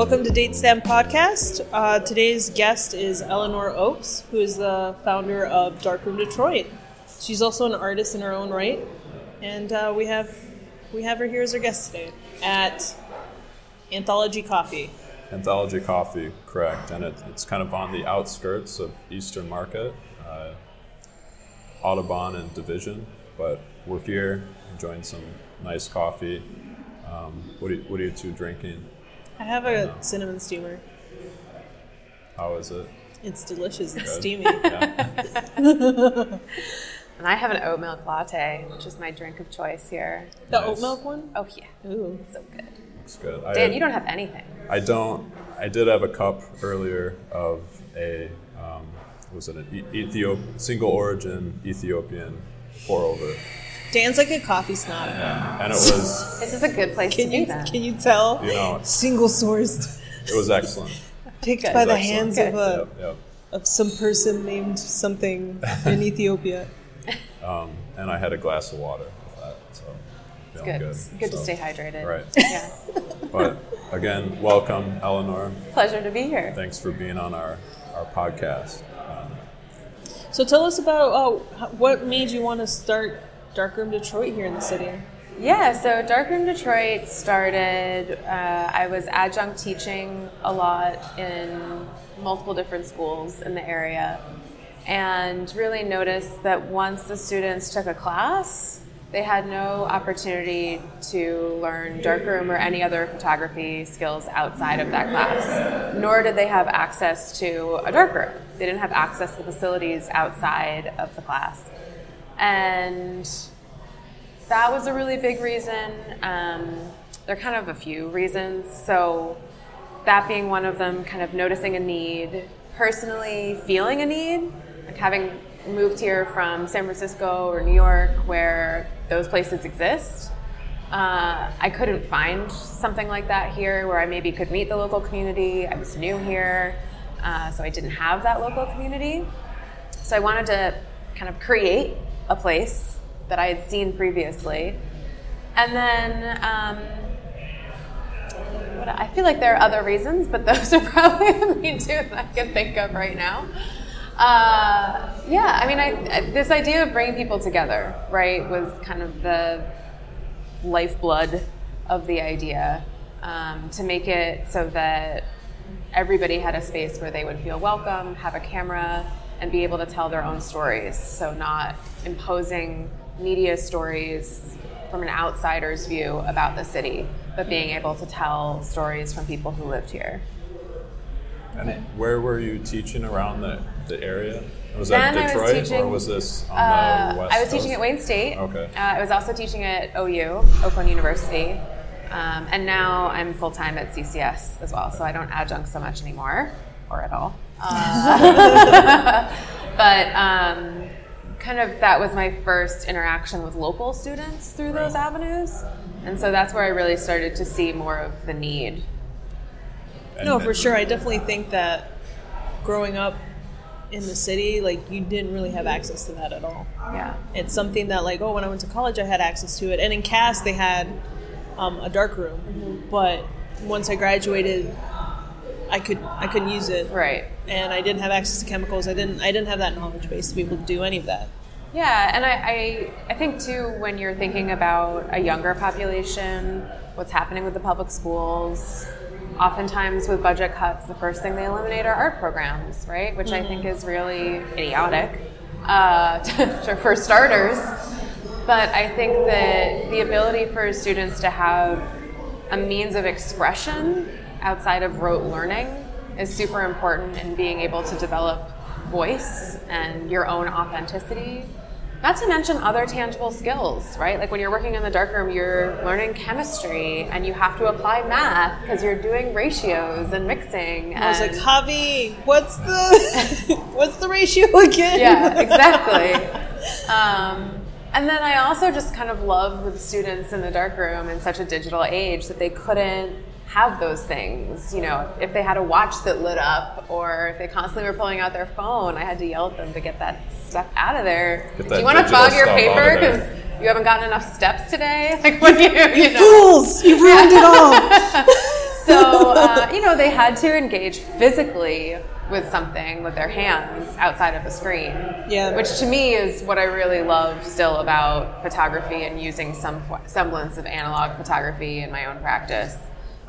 Welcome to Date Stamp Podcast. Uh, today's guest is Eleanor Oakes, who is the founder of Darkroom Detroit. She's also an artist in her own right, and uh, we have we have her here as our guest today at Anthology Coffee. Anthology Coffee, correct, and it, it's kind of on the outskirts of Eastern Market, uh, Audubon and Division, but we're here enjoying some nice coffee. Um, what, are what are you two drinking? I have a cinnamon steamer. How is it? It's delicious. It's Good. steamy. Yeah. And I have an oat milk latte, which is my drink of choice here. The Nice. oat milk one. Oh yeah, Ooh. so good. Looks good. I, Dan, you don't have anything. I don't. I did have a cup earlier of a um, was it an e- Ethiop single origin Ethiopian pour over, Dan's like a coffee snob. Yeah. and it was This is a good place Can to you do that. can you tell? you know Single sourced, it was excellent. picked Good. by the Excellent. hands of a Yep, yep. of some person named something in Ethiopia. Um, and I had a glass of water with that, so It's feeling good. good. It's good to So, stay hydrated. Right. Yeah. But again, welcome, Eleanor. Pleasure to be here. Thanks for being on our our podcast. Um, So tell us about oh, h- what made you want to start Darkroom Detroit here in the city. Yeah, so Darkroom Detroit started. Uh, I was adjunct teaching a lot in multiple different schools in the area, and really noticed that once the students took a class, they had no opportunity to learn darkroom or any other photography skills outside of that class. Nor did they have access to a darkroom. They didn't have access to facilities outside of the class. And that was a really big reason. Um, there are kind of a few reasons. So, that being one of them, kind of noticing a need, personally feeling a need, like having moved here from San Francisco or New York, where those places exist. Uh, I couldn't find something like that here where I maybe could meet the local community. I was new here, uh, so I didn't have that local community. So I wanted to kind of create a place that I had seen previously. And then um, what, I feel like there are other reasons, but those are probably the main two that I can think of right now. Uh, yeah, I mean, I, I, this idea of bringing people together, right, was kind of the lifeblood of the idea um, to make it so that everybody had a space where they would feel welcome, have a camera, and be able to tell their own stories. So, not imposing media stories from an outsider's view about the city, but being able to tell stories from people who lived here. and where were you teaching around the, the area? Was that Then I was Detroit or was this on Uh, the west? I was teaching at Wayne State. Okay. Uh, I was also teaching at OU, Oakland University. Um, and now I'm full time at CCS as well, so I don't adjunct so much anymore, or at all. Uh, but um, kind of that was my first interaction with local students through those avenues. And so that's where I really started to see more of the need. No, for sure. I definitely think that growing up in the city, like you didn't really have access to that at all. Yeah. It's something that, like, oh, when I went to college, I had access to it, and in Cass they had um, a dark room. But once I graduated, I could I couldn't use it, Right. and I didn't have access to chemicals. I didn't I didn't have that knowledge base to be able to do any of that. Yeah, and I, I, I think too, when you're thinking about a younger population, what's happening with the public schools, oftentimes with budget cuts, the first thing they eliminate are art programs, right? Which I think is really idiotic uh, to- for starters. But I think that the ability for students to have a means of expression outside of rote learning is super important in being able to develop voice and your own authenticity. Not to mention other tangible skills, right? Like when you're working in the darkroom, you're learning chemistry and you have to apply math because you're doing ratios and mixing. I was like, and- Javi, what's the what's the ratio again? yeah, exactly. Um, and then I also just kind of love with students in the darkroom in such a digital age that they couldn't have those things. You know, if they had a watch that lit up or if they constantly were pulling out their phone, I had to yell at them to get that stuff out of there. Do you want to fog your stuff out of paper because you haven't gotten enough steps today? Like when you, you know. Fools, you ruined it all. so uh, you know they had to engage physically with something with their hands outside of a screen. Yeah. Which to me is what I really love still about photography and using some semblance of analog photography in my own practice.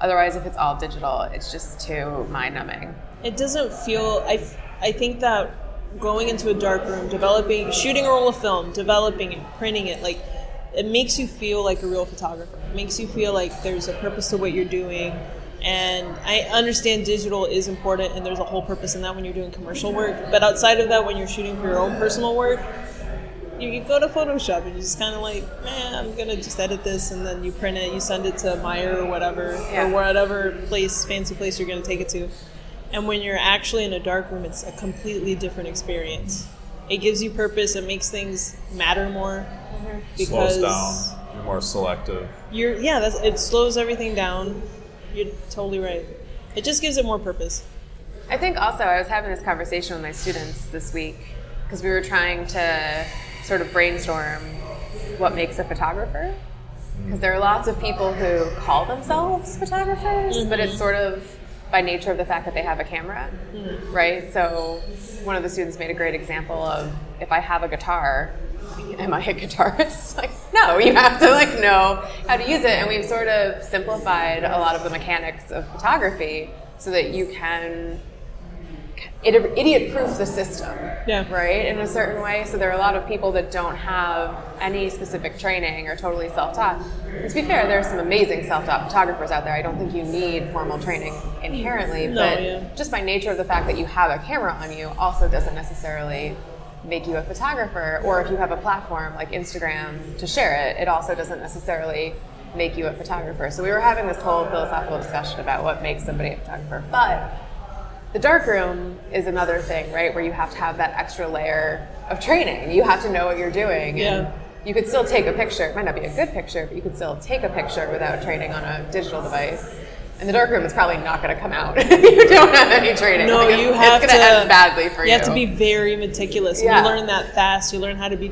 Otherwise, if it's all digital, it's just too mind numbing. It doesn't feel. I, I think that going into a dark room, developing, shooting a roll of film, developing it, printing it, like it makes you feel like a real photographer. It makes you feel like there's a purpose to what you're doing. And I understand digital is important and there's a whole purpose in that when you're doing commercial work. But outside of that, when you're shooting for your own personal work, you can go to Photoshop and you just kind of like, man, I'm gonna just edit this, and then you print it, you send it to Meijer or whatever, Yeah. or whatever place, fancy place you're gonna take it to. And when you're actually in a dark room, it's a completely different experience. It gives you purpose. It makes things matter more mm-hmm. because Slows down. You're more selective. you're yeah. That's, it slows everything down. You're totally right. It just gives it more purpose. I think also I was having this conversation with my students this week because we were trying to sort of brainstorm what makes a photographer. Because there are lots of people who call themselves photographers, but it's sort of by nature of the fact that they have a camera, right? So one of the students made a great example of if I have a guitar, am I a guitarist? like, no, you have to like know how to use it. And we've sort of simplified a lot of the mechanics of photography so that you can idiot proof the system Yeah. right in a certain way. So there are a lot of people that don't have any specific training or totally self-taught. And to be fair there are some amazing self-taught photographers out there. I don't think you need formal training inherently No, but yeah. just by nature of the fact that you have a camera on you also doesn't necessarily make you a photographer. Or if you have a platform like instagram to share it it also doesn't necessarily make you a photographer. So we were having this whole philosophical discussion about what makes somebody a photographer. But the dark room is another thing, right? Where you have to have that extra layer of training. You have to know what you're doing. Yeah. And you could still take a picture. It might not be a good picture, but you could still take a picture without training on a digital device. In the dark room, it's probably not going to come out if you don't have any training. No, Like, you have it's going to to end badly for you. You have to be very meticulous. Yeah. You learn that fast. You learn how to be,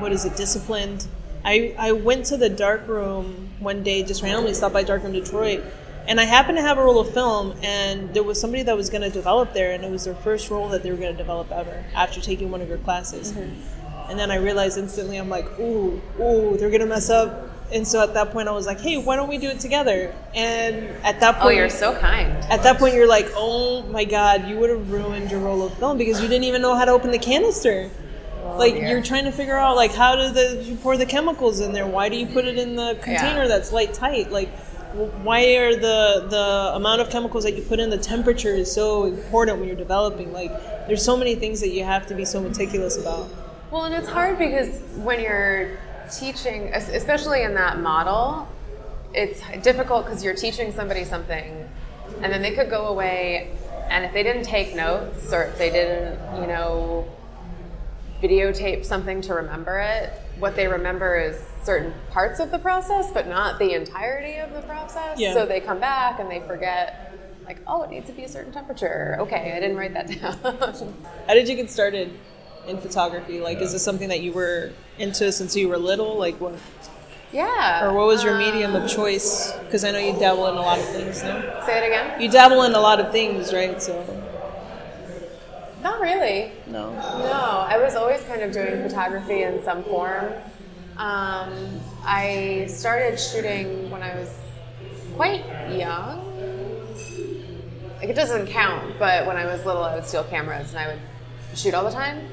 what is it, disciplined. I, I went to the dark room one day, just randomly stopped by Dark Room Detroit, and I happened to have a roll of film, and there was somebody that was going to develop there, and it was their first roll that they were going to develop ever after taking one of your classes. Mm-hmm. And then I realized instantly, I'm like, ooh, ooh, they're going to mess up. And so at that point, I was like, hey, why don't we do it together? And at that point, oh, you're so kind. at that point you're like oh my god you would have ruined your roll of film because you didn't even know how to open the canister like dear. you're trying to figure out like how do the you pour the chemicals in there why do you put it in the container Yeah. that's light tight like why are the the amount of chemicals that you put in the temperature is so important when you're developing? Like there's so many things that you have to be so meticulous about. Well, and it's hard because when you're teaching, especially in that model, it's difficult because you're teaching somebody something, and then they could go away, and if they didn't take notes or if they didn't, you know, videotape something to remember it, what they remember is certain parts of the process, but not the entirety of the process. Yeah. So they come back and they forget. Like, oh, it needs to be a certain temperature. Okay, I didn't write that down. how did you get started in photography like is this something that you were into since you were little like what yeah. or what was your um, medium of choice because i know you dabble in a lot of things now Say it again. You dabble in a lot of things, right? So Not really. no. No, I was always kind of doing photography in some form. Um, I started shooting when I was quite young. Like it doesn't count, but when I was little, I would steal cameras and I would shoot all the time,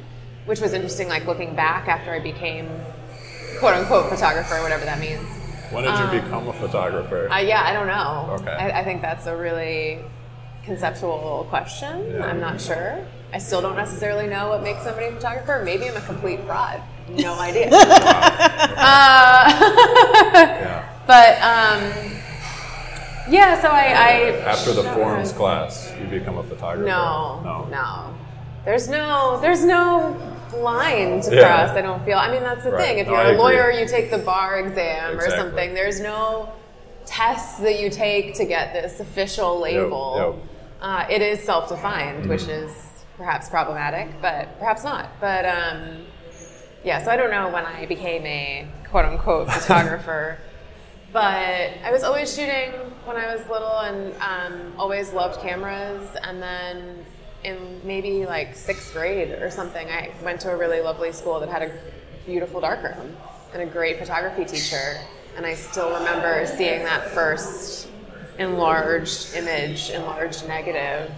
which was interesting. Like looking back after I became quote unquote photographer, whatever that means. When did you become a photographer? Uh, yeah, I don't know. Okay. I, I think that's a really conceptual question. Yeah. I'm not sure. I still don't necessarily know what makes somebody a photographer. Maybe I'm a complete fraud. No idea. uh, yeah. but um, yeah, so I, I After the forms class, you become a photographer. no, No. no. There's no, there's no line to Yeah. cross. I don't feel. I mean, that's the Right. thing. If No, you're I a agree. lawyer, you take the bar exam or something. There's no tests that you take to get this official label. yep. Uh, it is self-defined, which Mm-hmm. is perhaps problematic, but perhaps not. But um, yeah, so I don't know when I became a quote-unquote photographer. but I was always shooting when I was little and um, always loved cameras. And then in maybe like sixth grade or something, I went to a really lovely school that had a beautiful darkroom and a great photography teacher. And I still remember seeing that first enlarged image, enlarged negative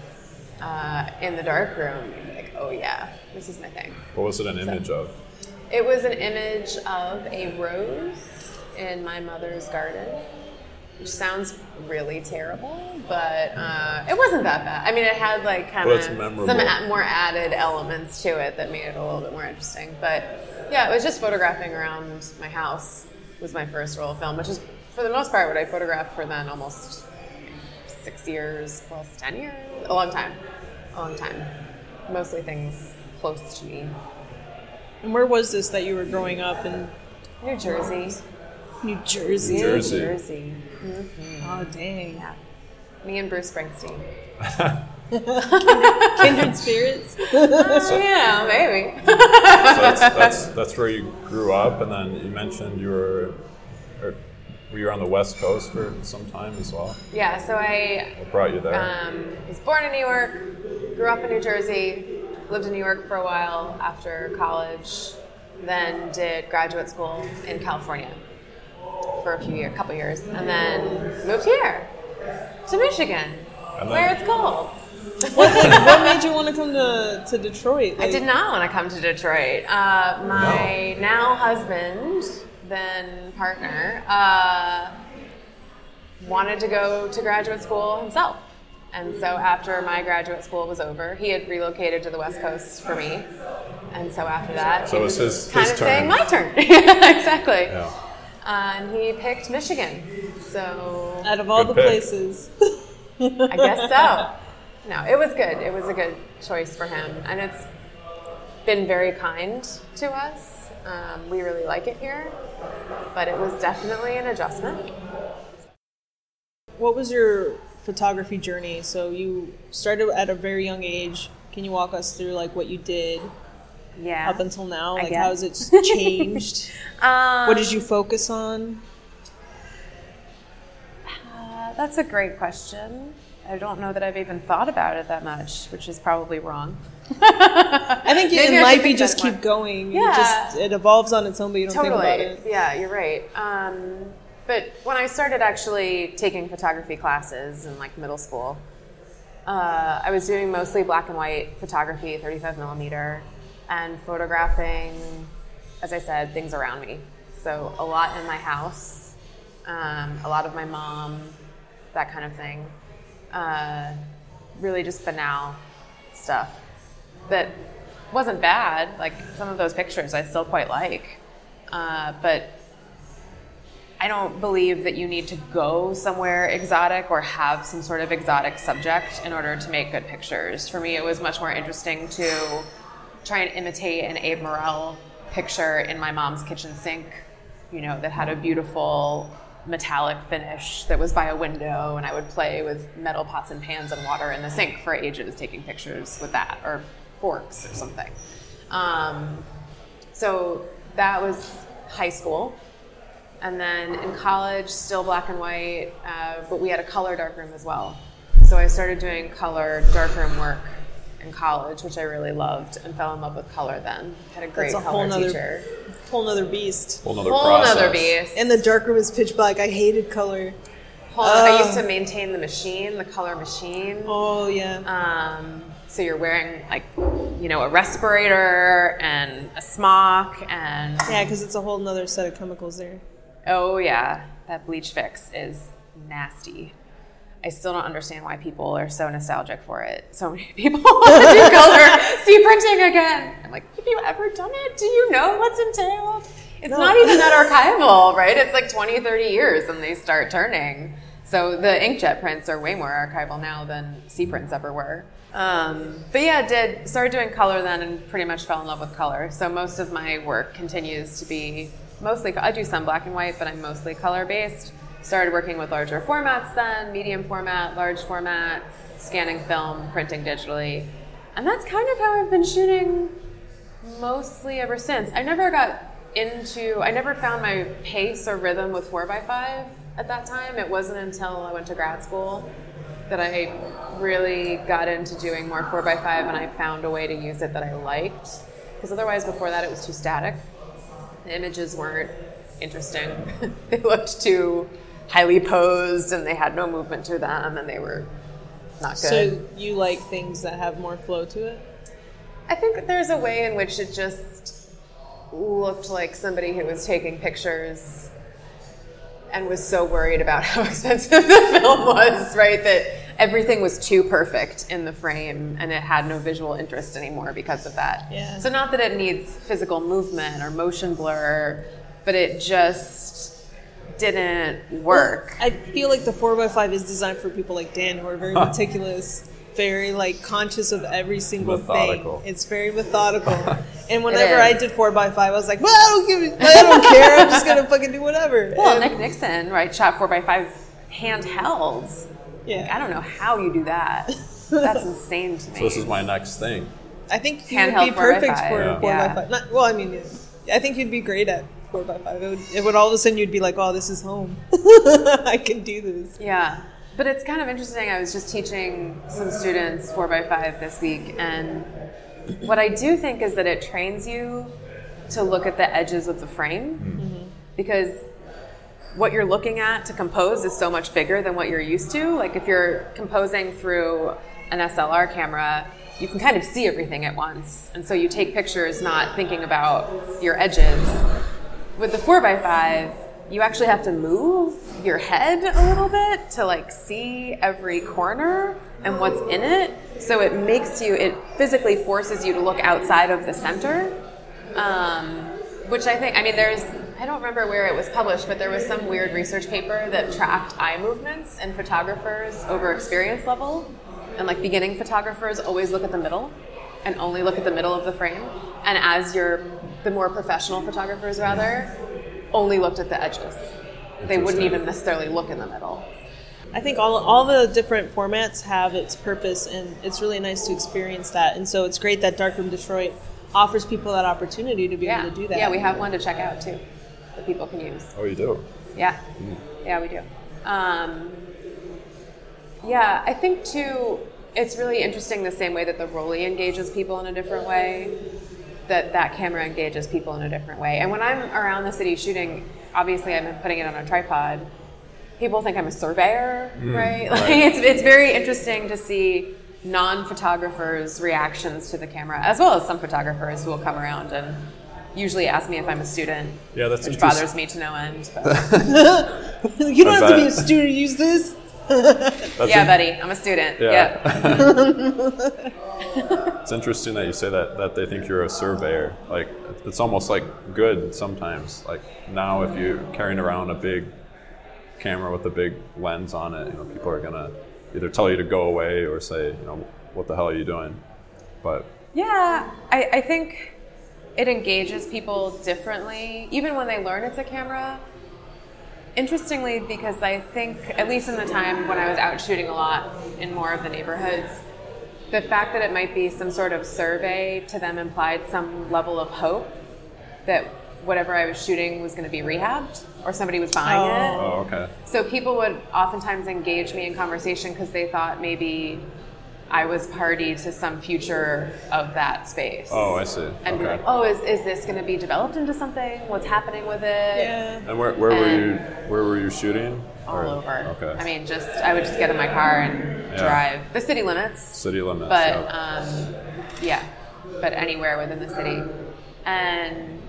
uh, in the dark room, Like, oh yeah, this is my thing. What was it an image of? It was an image of a rose in my mother's garden, which sounds really terrible, but uh, it wasn't that bad. I mean, it had like kind of some a- more added elements to it that made it a little bit more interesting. But yeah, it was just photographing around my house was my first roll of film, which is for the most part what I photographed for then almost six years plus ten years, a long time, a long time. Mostly things close to me. And where was this that you were growing up in New Jersey. New Jersey? New Jersey. New Jersey. Mm-hmm. Oh dang. Yeah. Me and Bruce Springsteen. Kindred spirits. Oh, yeah, maybe. So that's, that's that's where you grew up, and then you mentioned you were, or were you on the West Coast for some time as well? yeah, so I What brought you there? um, was born in New York, grew up in New Jersey, lived in New York for a while after college, then did graduate school in California for a few years, couple years, and then moved here to Michigan, then- where it's cold. what made you want to come to, to Detroit? I did not want to come to Detroit. Uh, my now husband, then partner, uh, wanted to go to graduate school himself. And so after my graduate school was over, he had relocated to the West Coast for me. And so after that, So it it was his- kind his of saying my turn. exactly. yeah. Uh, and he picked Michigan. So Out of all Good the pick. places. I guess so. No, it was good. It was a good choice for him, and it's been very kind to us. Um, we really like it here, but it was definitely an adjustment. What was your photography journey? So you started at a very young age. Can you walk us through like what you did Yeah. up until now? Like how has it changed? Um, what did you focus on? Uh, that's a great question. I don't know that I've even thought about it that much, which is probably wrong. I think in life you just keep going. Yeah. just it evolves on its own, but you don't totally. think about it. Yeah, you're right. Um, but when I started actually taking photography classes in like middle school, uh, I was doing mostly black and white photography, 35 millimeter, and photographing, as I said, things around me. So a lot in my house, um, a lot of my mom, that kind of thing. Uh, really just banal stuff that wasn't bad. Like some of those pictures I still quite like. Uh, but I don't believe that you need to go somewhere exotic or have some sort of exotic subject in order to make good pictures. For me, it was much more interesting to try and imitate an Abe Morell picture in my mom's kitchen sink, you know, that had a beautiful metallic finish that was by a window, and I would play with metal pots and pans and water in the sink for ages, taking pictures with that, or forks or something. Um, so that was high school. And then in college, still black and white, uh, but we had a color darkroom as well. So I started doing color darkroom work in college, which I really loved, and fell in love with color then. Had a great That's a color whole nother teacher. whole nother beast. Whole nother Whole process. nother beast. And the darkroom is pitch black. I hated color. Whole- I Uh. used to maintain the machine, the color machine. Oh yeah. Um, so you're wearing like, you know, a respirator and a smock and Yeah, because it's a whole nother set of chemicals there. Oh yeah, that bleach fix is nasty. I still don't understand why people are so nostalgic for it. So many people want to do color see printing again. I'm like, have you ever done it? Do you know what's entailed? It's No. not even that archival, right? It's like 20, 30 years and they start turning. So the inkjet prints are way more archival now than C prints ever were. Um, but yeah, did started doing color then and pretty much fell in love with color. So most of my work continues to be mostly I do some black and white, but I'm mostly color based. Started working with larger formats then, medium format, large format, scanning film, printing digitally. And that's kind of how I've been shooting mostly ever since. I never got into I never found my pace or rhythm with 4x5 at that time. It wasn't until I went to grad school that I really got into doing more 4x5 and I found a way to use it that I liked. Because otherwise, before that, it was too static. The images weren't interesting, they looked too highly posed and they had no movement to them and they were not good. So you like things that have more flow to it? I think there's a way in which it just looked like somebody who was taking pictures and was so worried about how expensive the film was, right? That everything was too perfect in the frame and it had no visual interest anymore because of that. Yeah. So, not that it needs physical movement or motion blur, but it just didn't work. I feel like the 4x5 is designed for people like Dan who are very meticulous, very like conscious of every single Methodical. thing. It's very methodical. and whenever I did 4x5, I was like, well, I don't give a- I don't care. I'm just going to fucking do whatever. Well, And- Nick Nixon, right, shot 4x5 handhelds. yeah. I don't know how you do that. That's insane to me. So this is my next thing. I think you would Handheld be perfect 4x5. for Yeah. 4x5. Not, well, I mean, I think you'd be great at 4x5. It would, it would all of a sudden you'd be like, oh, this is home. I can do this. Yeah. But it's kind of interesting. I was just teaching some students 4x5 this week, and what I do think is that it trains you to look at the edges of the frame mm-hmm. because what you're looking at to compose is so much bigger than what you're used to. Like if you're composing through an SLR camera, you can kind of see everything at once. And so you take pictures not thinking about your edges. With the 4x5, you actually have to move your head a little bit to like see every corner and what's in it. So it makes you, it physically forces you to look outside of the center. Um, which I think, I mean, there's, I don't remember where it was published, but there was some weird research paper that tracked eye movements in photographers over experience level. And like beginning photographers always look at the middle and only look at the middle of the frame. And as you're, the more professional photographers rather, only looked at the edges. They wouldn't even necessarily look in the middle. I think all, all the different formats have its purpose, and it's really nice to experience that. And so it's great that Darkroom Detroit offers people that opportunity to be Yeah. able to do that. Yeah, we have one to check out too that people can use. Oh, you do. Yeah, yeah, we do. Um, yeah, I think too, it's really interesting the same way that the Rollei engages people in a different way, that that camera engages people in a different way. And when I'm around the city shooting, obviously I'm putting it on a tripod. People think I'm a surveyor, mm, right? Like right. it's it's very interesting to see non-photographers' reactions to the camera, as well as some photographers who will come around and usually ask me if I'm a student. Yeah, that's which bothers me to no end. But. you don't I have to be a student to use this. Yeah, in- buddy, I'm a student. Yeah. Yeah. It's interesting that you say that that they think you're a surveyor. Like it's almost like good sometimes. Like now, if you're carrying around a big camera with a big lens on it, you know, people are gonna either tell you to go away or say, you know, what the hell are you doing? But Yeah, I, I think it engages people differently, even when they learn it's a camera. Interestingly, because I think, at least in the time when I was out shooting a lot in more of the neighborhoods, the fact that it might be some sort of survey to them implied some level of hope that whatever I was shooting was going to be rehabbed or somebody was buying it. Oh. oh, okay. So people would oftentimes engage me in conversation because they thought maybe I was party to some future of that space. Oh, I see. And be Okay. like, oh, is, is this going to be developed into something? What's happening with it? Yeah. And where, where were you? And- Where were you shooting? All Or- over. Okay. I mean, just I would just get in my car and Yeah. drive the city limits, city limits. but yeah. um, yeah, but anywhere within the city, and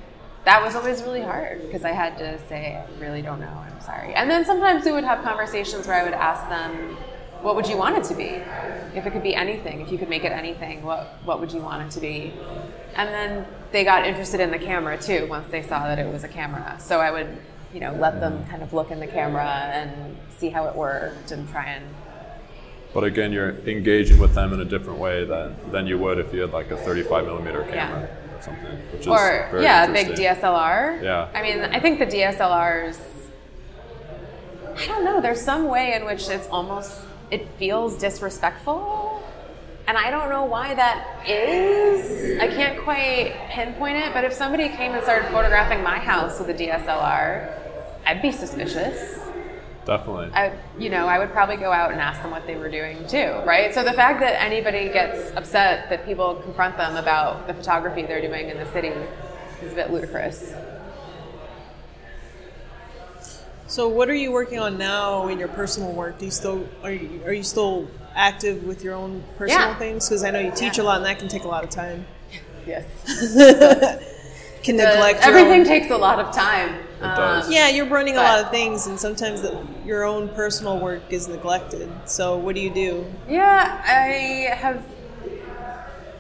that was always really hard because I had to say I really don't know. I'm sorry. And then sometimes we would have conversations where I would ask them, "What would you want it to be? If it could be anything, if you could make it anything, what what would you want it to be?" And then they got interested in the camera too once they saw that it was a camera. So I would, you know, let them kind of look in the camera and see how it worked and try and But again, you're engaging with them in a different way than, than you would if you had like a 35 millimeter camera or something, which is or very yeah, a big. DSLR. Yeah. I mean, I think the DSLRs. I don't know. There's some way in which it's almost it feels disrespectful, and I don't know why that is. I can't quite pinpoint it. But if somebody came and started photographing my house with a DSLR, I'd be suspicious. Definitely. I, you know, I would probably go out and ask them what they were doing too, right? So the fact that anybody gets upset that people confront them about the photography they're doing in the city is a bit ludicrous. So, what are you working on now in your personal work? Do you still are you, are you still active with your own personal Yeah. things? Because I know you teach a lot, and that can take a lot of time. Yes. Can neglect Everything own- takes a lot of time. Um, does. Yeah, you're running a lot of things, and sometimes the, your own personal work is neglected. So, what do you do? Yeah, I have.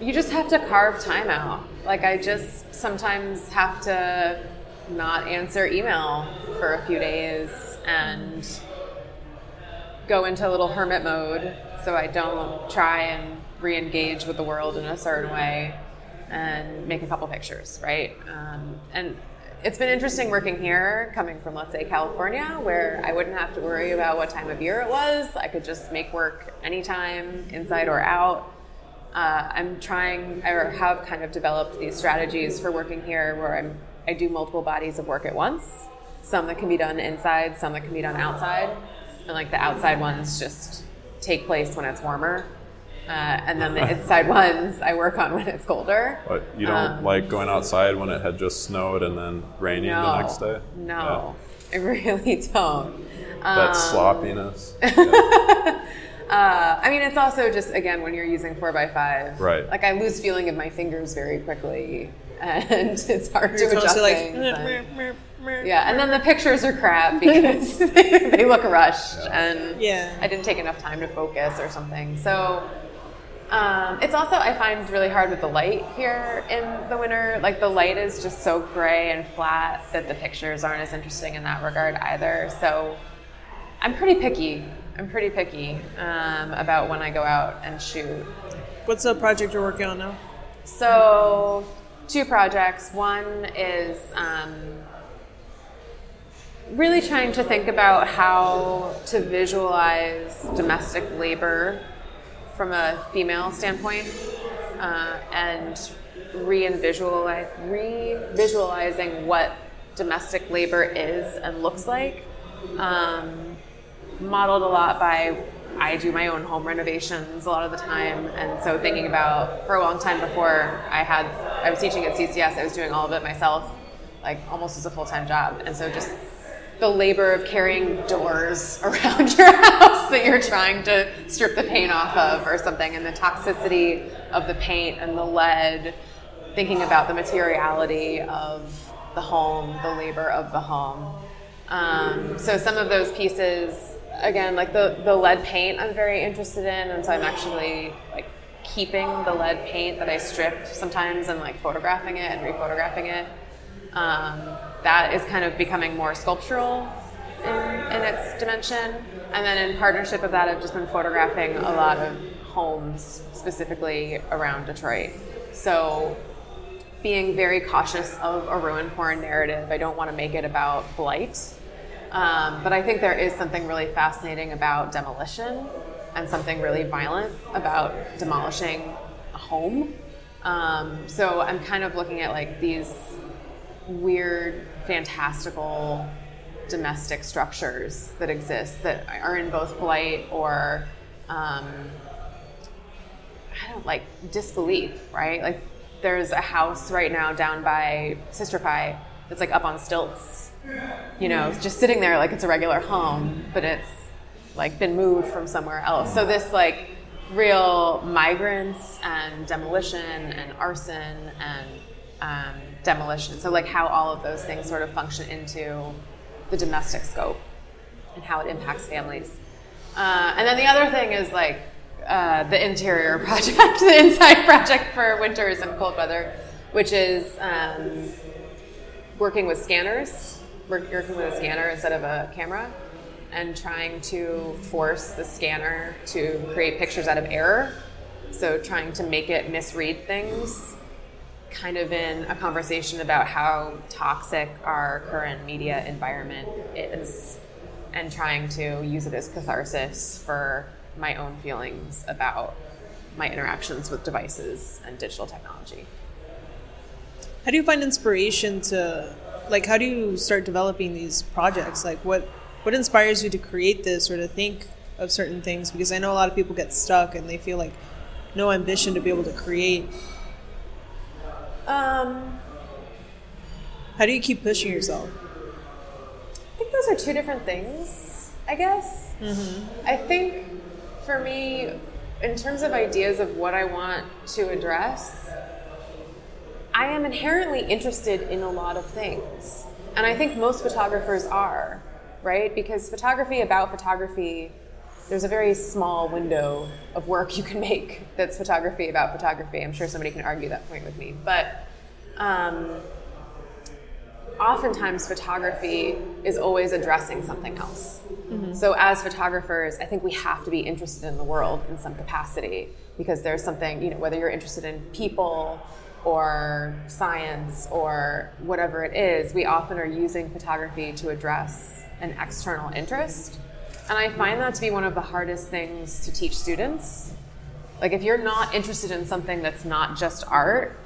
You just have to carve time out. Like, I just sometimes have to not answer email for a few days and go into a little hermit mode so I don't try and re engage with the world in a certain way and make a couple pictures, right? Um, and it's been interesting working here, coming from, let's say, California, where I wouldn't have to worry about what time of year it was. I could just make work anytime, inside or out. Uh, I'm trying, or have kind of developed these strategies for working here where I'm, I do multiple bodies of work at once. Some that can be done inside, some that can be done outside. And like the outside ones just take place when it's warmer. Uh, and then the inside ones I work on when it's colder. But you don't Um, like going outside when it had just snowed and then raining no, the next day? No, I really don't. Yeah. That Um, sloppiness. Uh, I mean, it's also just again when you're using four x five. Right. Like I lose feeling of my fingers very quickly, and it's hard to You're adjust constantly things. and- like, yeah, and then the pictures are crap because they, they look rushed, and Yeah. I didn't take enough time to focus or something. So. Um, it's also I find really hard with the light here in the winter. Like the light is just so gray and flat that the pictures aren't as interesting in that regard either. So I'm pretty picky. I'm pretty picky um, about when I go out and shoot. What's the project you're working on now? So, two projects. One is um, really trying to think about how to visualize domestic labor from a female standpoint uh, and re-visualizing what domestic labor is and looks like. Um, modeled a lot by I do my own home renovations a lot of the time, and so thinking about for a long time before I had I was teaching at CCS, I was doing all of it myself, like almost as a full time job, and so just the labor of carrying doors around your house that you're trying to strip the paint off of or something, and the toxicity of the paint and the lead, thinking about the materiality of the home, the labor of the home. Um, so some of those pieces, again, like the, the lead paint, I'm very interested in, and so I'm actually like keeping the lead paint that I stripped sometimes and like photographing it and rephotographing it. Um, that is kind of becoming more sculptural in, in its dimension. And then in partnership with that, I've just been photographing a lot of homes specifically around Detroit. So being very cautious of a ruin porn narrative. I don't want to make it about blight. Um, but I think there is something really fascinating about demolition and something really violent about demolishing a home. Um, so I'm kind of looking at like these weird, fantastical domestic structures that exist that are in both blight or um, I don't like disbelief, right? Like there's a house right now down by Sister Pie that's like up on stilts. You know, just sitting there like it's a regular home, but it's like been moved from somewhere else. So this like real migrants and demolition and arson and um, demolition. So like how all of those things sort of function into the domestic scope and how it impacts families. Uh, and then the other thing is like uh, the interior project, the inside project for winters and cold weather, which is um, working with scanners, working with a scanner instead of a camera, and trying to force the scanner to create pictures out of error. So trying to make it misread things, kind of in a conversation about how toxic our current media environment is, and trying to use it as catharsis for my own feelings about my interactions with devices and digital technology. How do you find inspiration to, like, how do you start developing these projects? Like, what what inspires you to create this or to think of certain things? Because I know a lot of people get stuck and they feel like no ambition to be able to create. Um, How do you keep pushing yourself? I think those are two different things, I guess. I think for me, in terms of ideas of what I want to address, I am inherently interested in a lot of things. And I think most photographers are, right? Because photography about photography, there's a very small window of work you can make that's photography about photography. I'm sure somebody can argue that point with me. But um, oftentimes photography is always addressing something else. So as photographers, I think we have to be interested in the world in some capacity because there's something, you know, whether you're interested in people or science or whatever it is, we often are using photography to address an external interest. And I find that to be one of the hardest things to teach students. Like if you're not interested in something that's not just art,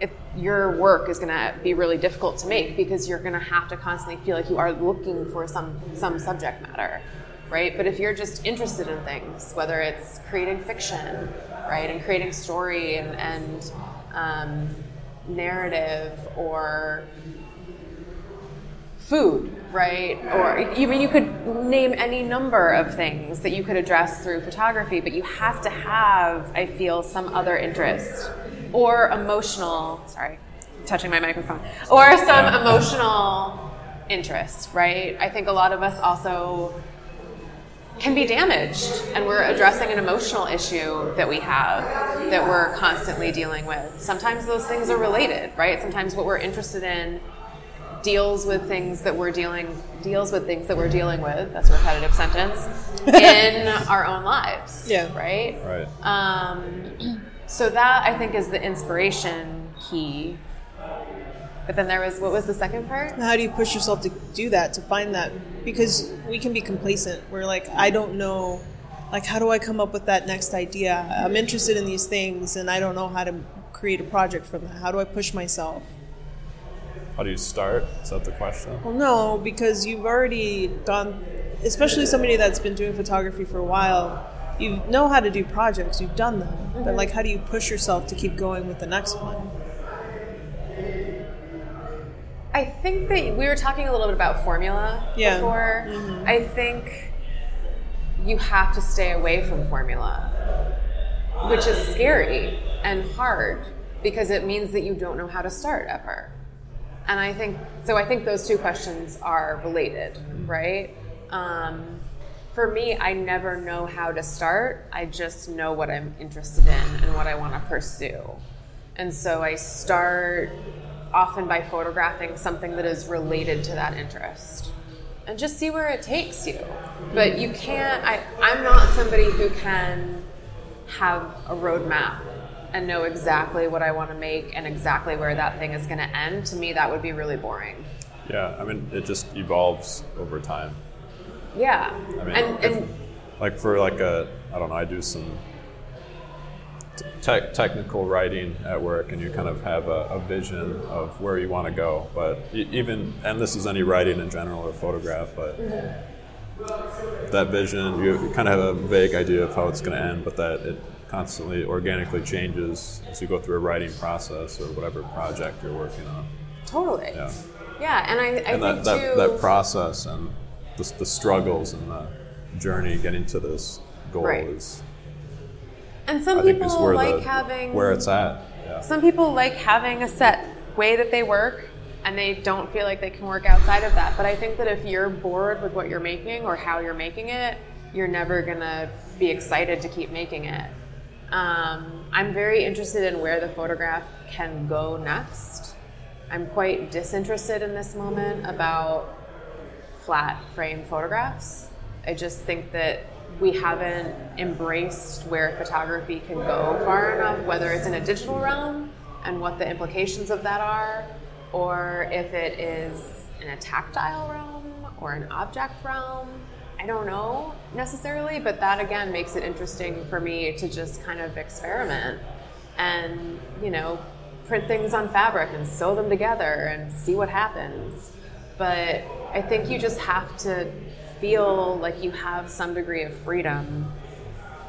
if your work is going to be really difficult to make because you're going to have to constantly feel like you are looking for some some subject matter right but if you're just interested in things whether it's creating fiction right and creating story and, and um, narrative or food, right? Or I mean, you could name any number of things that you could address through photography, but you have to have, I feel, some other interest or emotional. Sorry, touching my microphone. Or some emotional interest, right? I think a lot of us also can be damaged and we're addressing an emotional issue that we have that we're constantly dealing with sometimes those things are related right sometimes what we're interested in deals with things that we're dealing deals with things that we're dealing with that's a repetitive sentence in our own lives Yeah. right Right. um, so that i think is the inspiration key but then there was what was the second part How do you push yourself to do that, to find that? Because we can be complacent. We're like, I don't know, like, how do I come up with that next idea? I'm interested in these things and I don't know how to create a project from that. How do I push myself? How do you start? Is that the question? Well, no, because you've already gone, especially somebody that's been doing photography for a while, you know how to do projects, you've done them. But, mm-hmm. like, how do you push yourself to keep going with the next one? I think that we were talking a little bit about formula Yeah. before. Mm-hmm. I think you have to stay away from formula, which is scary and hard because it means that you don't know how to start ever. And I think so. I think those two questions are related, right? Um, for me, I never know how to start. I just know what I'm interested in and what I want to pursue. And so I start often by photographing something that is related to that interest and just see where it takes you. But you can't, I, I'm not somebody who can have a roadmap and know exactly what I want to make and exactly where that thing is going to end. To me, that would be really boring. Yeah, I mean, it just evolves over time. Yeah. I mean, and, if- and like for like a, I don't know, I do some te- technical writing at work, and you kind of have a, a vision of where you want to go. But even, and this is any writing in general or photograph, but mm-hmm. that vision, you, you kind of have a vague idea of how it's going to end, but that it constantly organically changes as you go through a writing process or whatever project you're working on. totally. Yeah. Yeah, and I, I and think that, that, that process and the, the struggles and the journey getting to this goal Right. is and some I people like the having where it's at. Yeah. Some people like having a set way that they work and they don't feel like they can work outside of that. But I think that if you're bored with what you're making or how you're making it, you're never going to be excited to keep making it. Um, I'm very interested in where the photograph can go next. I'm quite disinterested in this moment about flat frame photographs. I just think that we haven't embraced where photography can go far enough, whether it's in a digital realm and what the implications of that are, or if it is in a tactile realm or an object realm. I don't know necessarily, but that again makes it interesting for me to just kind of experiment and, you know, print things on fabric and sew them together and see what happens. But I think you just have to feel like you have some degree of freedom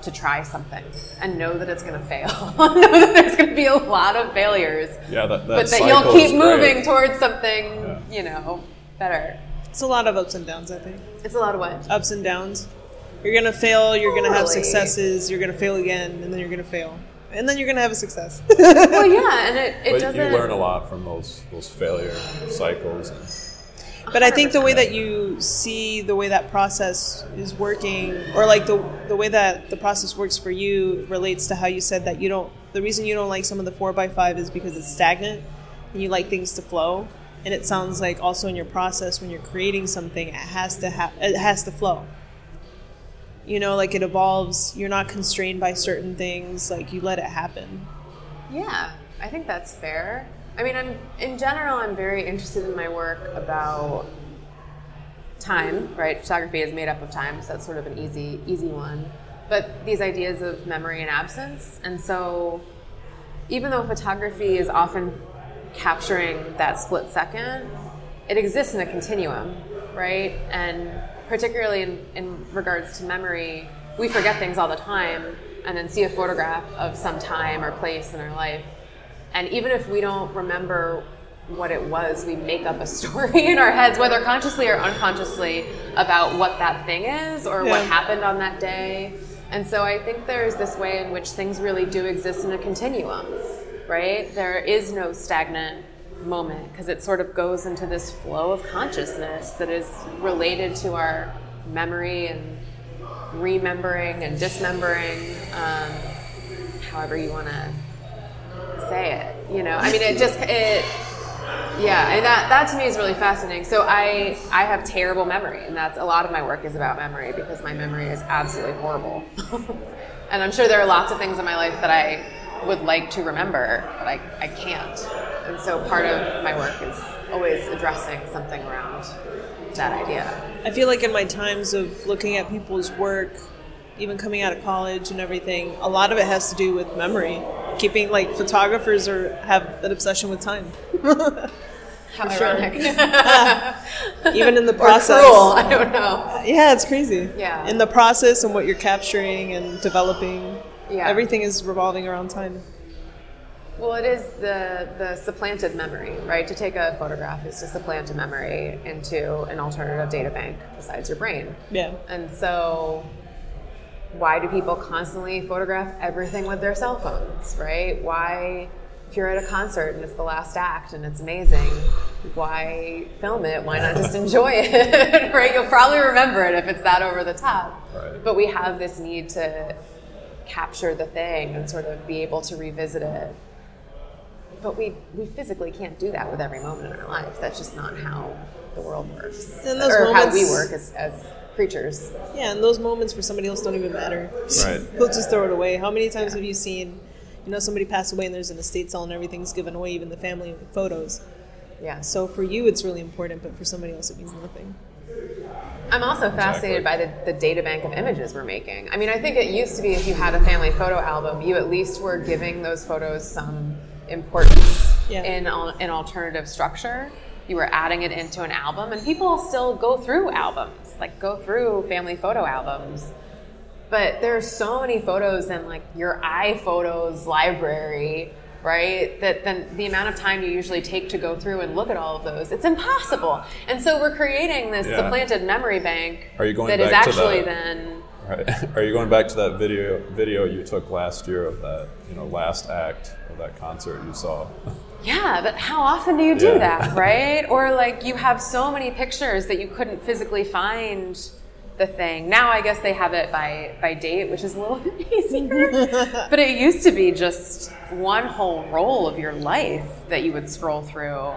to try something and know that it's going to fail. know that there's going to be a lot of failures. Yeah, that, that but that you'll keep moving great. towards something, Yeah. you know, better. It's a lot of ups and downs, I think. It's a lot of what? Ups and downs. You're gonna fail. You're gonna have successes. You're gonna fail again, and then you're gonna fail, and then you're gonna have a success. well, yeah, and it, it But doesn't. you learn a lot from those those failure cycles. And, But I think the way that you see the way that process is working, or like the the way that the process works for you, relates to how you said that you don't. The reason you don't like some of the four by five is because it's stagnant, and you like things to flow. And it sounds like also in your process when you're creating something, it has to have it has to flow. You know, like it evolves. You're not constrained by certain things. Like you let it happen. Yeah, I think that's fair. I mean, I'm in general, I'm very interested in my work about time. Right, photography is made up of time, so that's sort of an easy, easy one. But these ideas of memory and absence, and so even though photography is often capturing that split second, it exists in a continuum, right? And particularly in, in regards to memory, we forget things all the time and then see a photograph of some time or place in our life. And even if we don't remember what it was, we make up a story in our heads, whether consciously or unconsciously, about what that thing is or what happened on that day. And so I think there's this way in which things really do exist in a continuum, right? There is no stagnant moment because it sort of goes into this flow of consciousness that is related to our memory and remembering and dismembering, um, however you want to say it. You know, I mean, it just it. Yeah, and that that to me is really fascinating. So I I have terrible memory, and that's a lot of my work is about memory because my memory is absolutely horrible. and I'm sure there are lots of things in my life that I would like to remember, but I, I can't. And so part of my work is always addressing something around that idea. I feel like in my times of looking at people's work, even coming out of college and everything, a lot of it has to do with memory. Keeping like photographers are have an obsession with time. How For sure. ironic. even in the process. cruel, I don't know. Yeah, it's crazy. Yeah. In the process and what you're capturing and developing, Yeah. everything is revolving around time. Well, it is the the supplanted memory, right? To take a photograph is to supplant a memory into an alternative data bank besides your brain. Yeah. And so, why do people constantly photograph everything with their cell phones, right? Why, if you're at a concert and it's the last act and it's amazing, why film it? Why not just enjoy it, right? You'll probably remember it if it's that over the top. Right. But we have this need to capture the thing and sort of be able to revisit it. But we, we physically can't do that with every moment in our lives. That's just not how the world works. And those or how we work as, as creatures. Yeah, and those moments for somebody else don't even matter. Right. They'll just throw it away. How many times have you seen, you know, somebody pass away and there's an estate sale and everything's given away, even the family photos? Yeah. So for you, it's really important, but for somebody else, it means nothing. I'm also fascinated by the, the data bank of images we're making. I mean, I think it used to be if you had a family photo album, you at least were giving those photos some importance Yeah. in an alternative structure. You were adding it into an album, and people still go through albums, like go through family photo albums. But there are so many photos in like your iPhotos library, right? That then the amount of time you usually take to go through and look at all of those, it's impossible. And so we're creating this Yeah. supplanted memory bank Are you going that is actually that? then Right. Are you going back to that video video you took last year of that you know last act of that concert you saw? Yeah, but how often do you do Yeah. that, right? or like you have so many pictures that you couldn't physically find the thing. Now I guess they have it by by date, which is a little bit easier. but it used to be just one whole roll of your life that you would scroll through.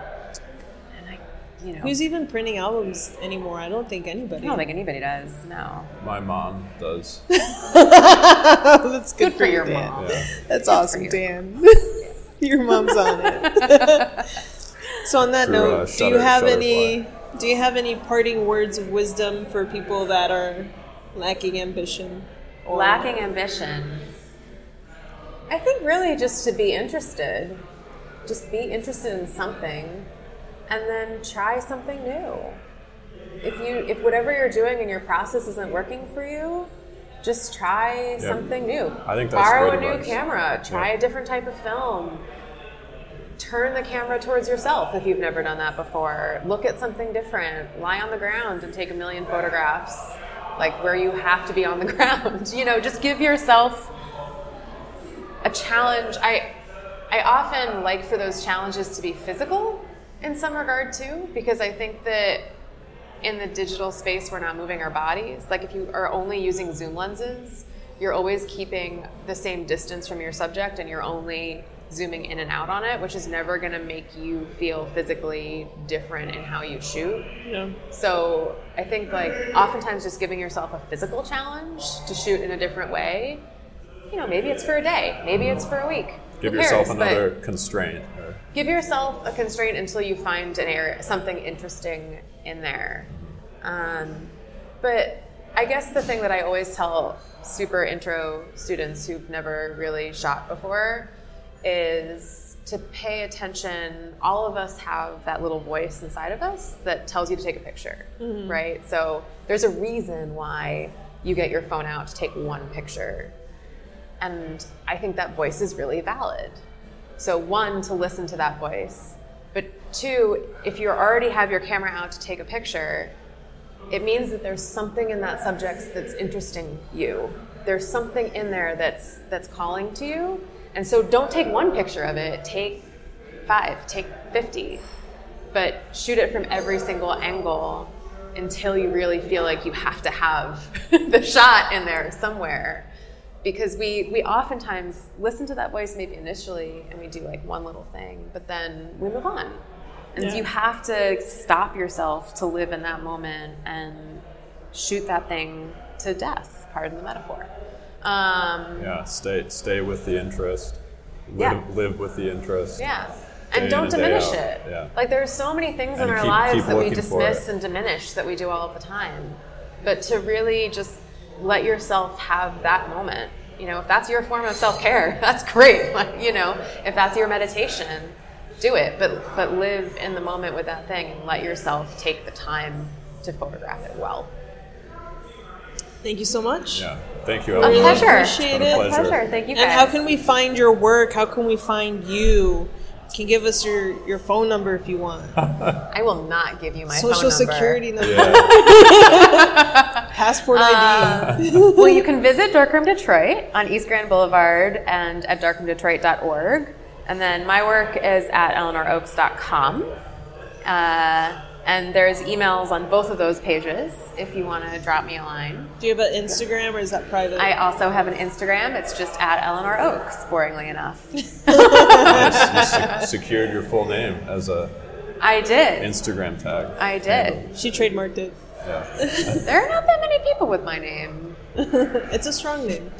And I, you know, Who's even printing albums anymore? I don't think anybody. I don't think anybody does. No. My mom does. That's good, Good for you, your Dan. mom. Yeah. That's awesome, you. Dan. your mom's on it. so on that Through, note, uh, do you have Shutterfly. any? Do you have any parting words of wisdom for people that are lacking ambition? Or Lacking ambition. I think really just to be interested. Just be interested in something and then try something new. if you if whatever you're doing in your process isn't working for you, just try something new. I think that's borrow great a new advice. camera, try Yeah. a different type of film. Turn the camera towards yourself if you've never done that before. Look at something different. Lie on the ground and take a million photographs, like where you have to be on the ground. You know, just give yourself a challenge. I I often like for those challenges to be physical in some regard too, because I think that in the digital space we're not moving our bodies. Like if you are only using zoom lenses, you're always keeping the same distance from your subject and you're only zooming in and out on it, which is never going to make you feel physically different in how you shoot. Yeah. So I think like oftentimes just giving yourself a physical challenge to shoot in a different way. You know, maybe it's for a day, maybe it's for a week. Give Who yourself another constraint. Or, give yourself a constraint until you find an area, something interesting in there. Um, but I guess the thing that I always tell super intro students who've never really shot before is to pay attention. All of us have that little voice inside of us that tells you to take a picture, mm-hmm. right? So there's a reason why you get your phone out to take one picture. And I think that voice is really valid. So one, to listen to that voice, but two, if you already have your camera out to take a picture, it means that there's something in that subject that's interesting you. There's something in there that's that's calling to you. And so don't take one picture of it, take five, take 50. But shoot it from every single angle until you really feel like you have to have the shot in there somewhere because we we oftentimes listen to that voice maybe initially and we do like one little thing but then we move on and Yeah. you have to stop yourself to live in that moment and shoot that thing to death pardon the metaphor um, yeah, stay stay with the interest. Live, Yeah. live with the interest. yeah and don't diminish it Yeah. like there's so many things in our keep- lives keep that we dismiss and diminish that we do all of the time but to really just let yourself have that moment you know if that's your form of self-care that's great like you know if that's your meditation do it but but live in the moment with that thing and let yourself take the time to photograph it well Thank you so much. Yeah. Thank you. a Ellen. pleasure appreciate It's been a it. pleasure. pleasure thank you guys And how can we find your work? How can we find you? You can give us your, your phone number if you want. i will not give you my Social phone number. security number, Yeah. passport Uh, ID. well, you can visit Darkroom Detroit on East Grand Boulevard and at darkroomdetroit.org. And then my work is at eleanoroakes.com. Uh, and there's emails on both of those pages if you want to drop me a line. Do you have an Instagram or is that private? I also have an Instagram. It's just at Eleanor Oakes, boringly enough. Nice. You secured your full name as a I did. Instagram tag. I did. she trademarked it. Yeah. There are not that many people with my name. It's a strong name.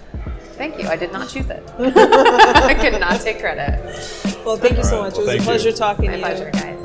Thank you. I did not choose it. I could not take credit. Well, thank you so All right. much. Well, it was a pleasure you. talking My to you. pleasure, guys.